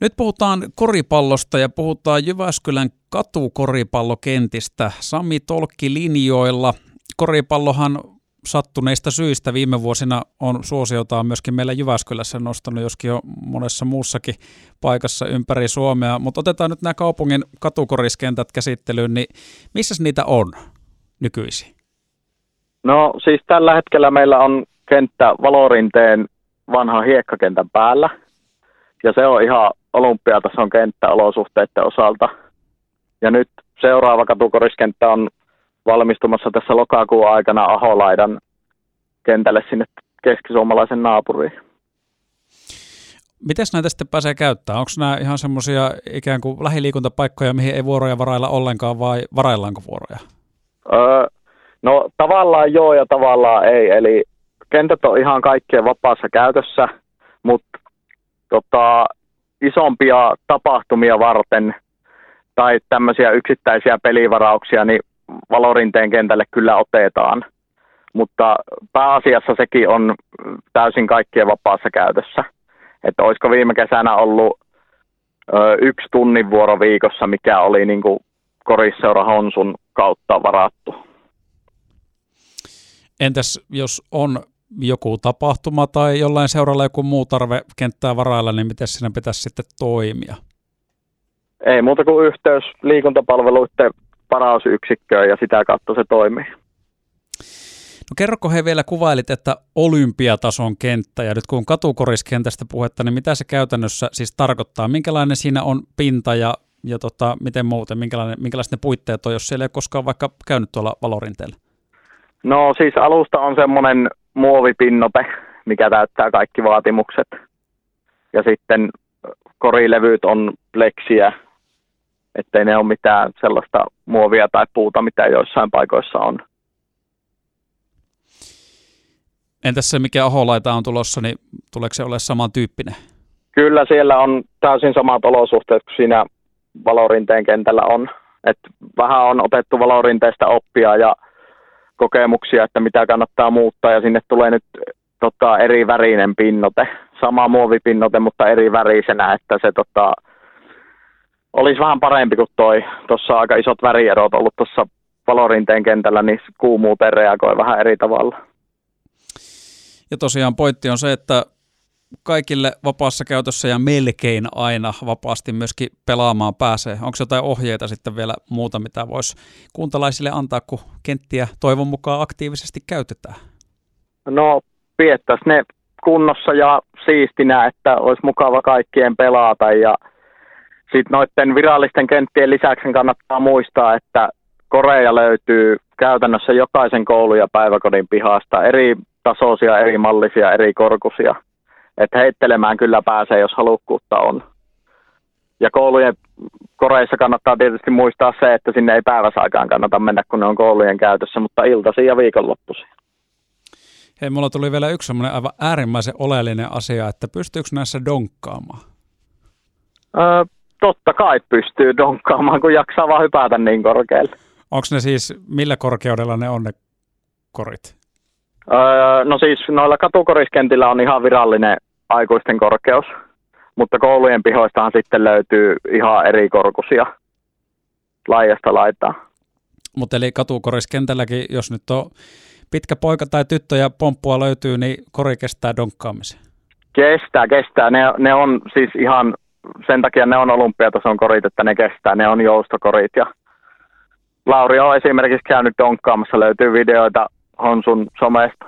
Nyt puhutaan koripallosta ja puhutaan Jyväskylän katukoripallokentistä. Sami Tolkki linjoilla. Koripallohan sattuneista syistä viime vuosina on suosiotaan myöskin meillä Jyväskylässä nostanut, joskin jo monessa muussakin paikassa ympäri Suomea. Mutta otetaan nyt nämä kaupungin katukoriskentät käsittelyyn, niin missä niitä on nykyisin? No siis tällä hetkellä meillä on kenttä Valorinteen vanha hiekkakentän päällä. Ja se on ihan olympiatason kenttä olosuhteiden osalta. Ja nyt seuraava katukoriskenttä on valmistumassa tässä lokakuun aikana Aholaidan kentälle sinne keskisuomalaisen naapuriin. Miten näitä sitten pääsee käyttämään? Onko nämä ihan semmoisia ikään kuin lähiliikuntapaikkoja, mihin ei vuoroja varailla ollenkaan vai varaillaanko vuoroja? Öö, no tavallaan joo ja tavallaan ei. Eli kentät on ihan kaikkien vapaassa käytössä, mutta tota, isompia tapahtumia varten tai tämmöisiä yksittäisiä pelivarauksia, niin Valorinteen kentälle kyllä otetaan. Mutta pääasiassa sekin on täysin kaikkien vapaassa käytössä. Että olisiko viime kesänä ollut ö, yksi tunnin vuoro viikossa, mikä oli niin kuin Korisseura Honsun kautta varattu. Entäs jos on joku tapahtuma tai jollain seuralla joku muu tarve kenttää varailla, niin miten siinä pitäisi sitten toimia? Ei muuta kuin yhteys liikuntapalveluiden parausyksikköön ja sitä kautta se toimii. No kerroko he vielä kuvailit, että olympiatason kenttä, ja nyt kun on katukoriskentästä puhetta, niin mitä se käytännössä siis tarkoittaa? Minkälainen siinä on pinta ja, ja tota, miten muuten, minkälainen, minkälaiset ne puitteet on, jos siellä ei koskaan vaikka käynyt tuolla Valorinteellä? No siis alusta on semmoinen muovipinnote, mikä täyttää kaikki vaatimukset. Ja sitten korilevyt on pleksiä, ettei ne ole mitään sellaista muovia tai puuta, mitä joissain paikoissa on. Entäs se, mikä aholaita on tulossa, niin tuleeko se ole samantyyppinen? Kyllä siellä on täysin samat olosuhteet kuin siinä valorinteen kentällä on. Et vähän on otettu valorinteesta oppia ja kokemuksia, että mitä kannattaa muuttaa ja sinne tulee nyt tota, eri värinen pinnote. Sama muovipinnote, mutta eri värisenä, että se tota, olisi vähän parempi kuin toi. Tuossa aika isot värierot ollut tuossa valorinteen kentällä, niin kuumuuteen reagoi vähän eri tavalla. Ja tosiaan pointti on se, että kaikille vapaassa käytössä ja melkein aina vapaasti myöskin pelaamaan pääsee. Onko jotain ohjeita sitten vielä muuta, mitä voisi kuntalaisille antaa, kun kenttiä toivon mukaan aktiivisesti käytetään? No, piettäisi ne kunnossa ja siistinä, että olisi mukava kaikkien pelata ja sitten noiden virallisten kenttien lisäksi kannattaa muistaa, että koreja löytyy käytännössä jokaisen koulun ja päiväkodin pihasta, eri tasoisia, eri mallisia, eri korkusia – että heittelemään kyllä pääsee, jos halukkuutta on. Ja koulujen koreissa kannattaa tietysti muistaa se, että sinne ei päiväsaikaan kannata mennä, kun ne on koulujen käytössä, mutta iltasi ja viikonloppuisin. Hei, mulla tuli vielä yksi semmoinen aivan äärimmäisen oleellinen asia, että pystyykö näissä donkkaamaan? Öö, totta kai pystyy donkkaamaan, kun jaksaa vaan hypätä niin korkealle. Onko ne siis, millä korkeudella ne on ne korit? Öö, no siis noilla katukoriskentillä on ihan virallinen aikuisten korkeus, mutta koulujen pihoistahan sitten löytyy ihan eri korkusia laajasta laitaa. Mutta eli katukoriskentälläkin, jos nyt on pitkä poika tai tyttö ja pomppua löytyy, niin kori kestää donkkaamisen? Kestää, kestää. Ne, ne on siis ihan, sen takia ne on olympiatason korit, että ne kestää. Ne on joustokorit ja Lauri on esimerkiksi käynyt donkkaamassa, löytyy videoita Honsun somesta.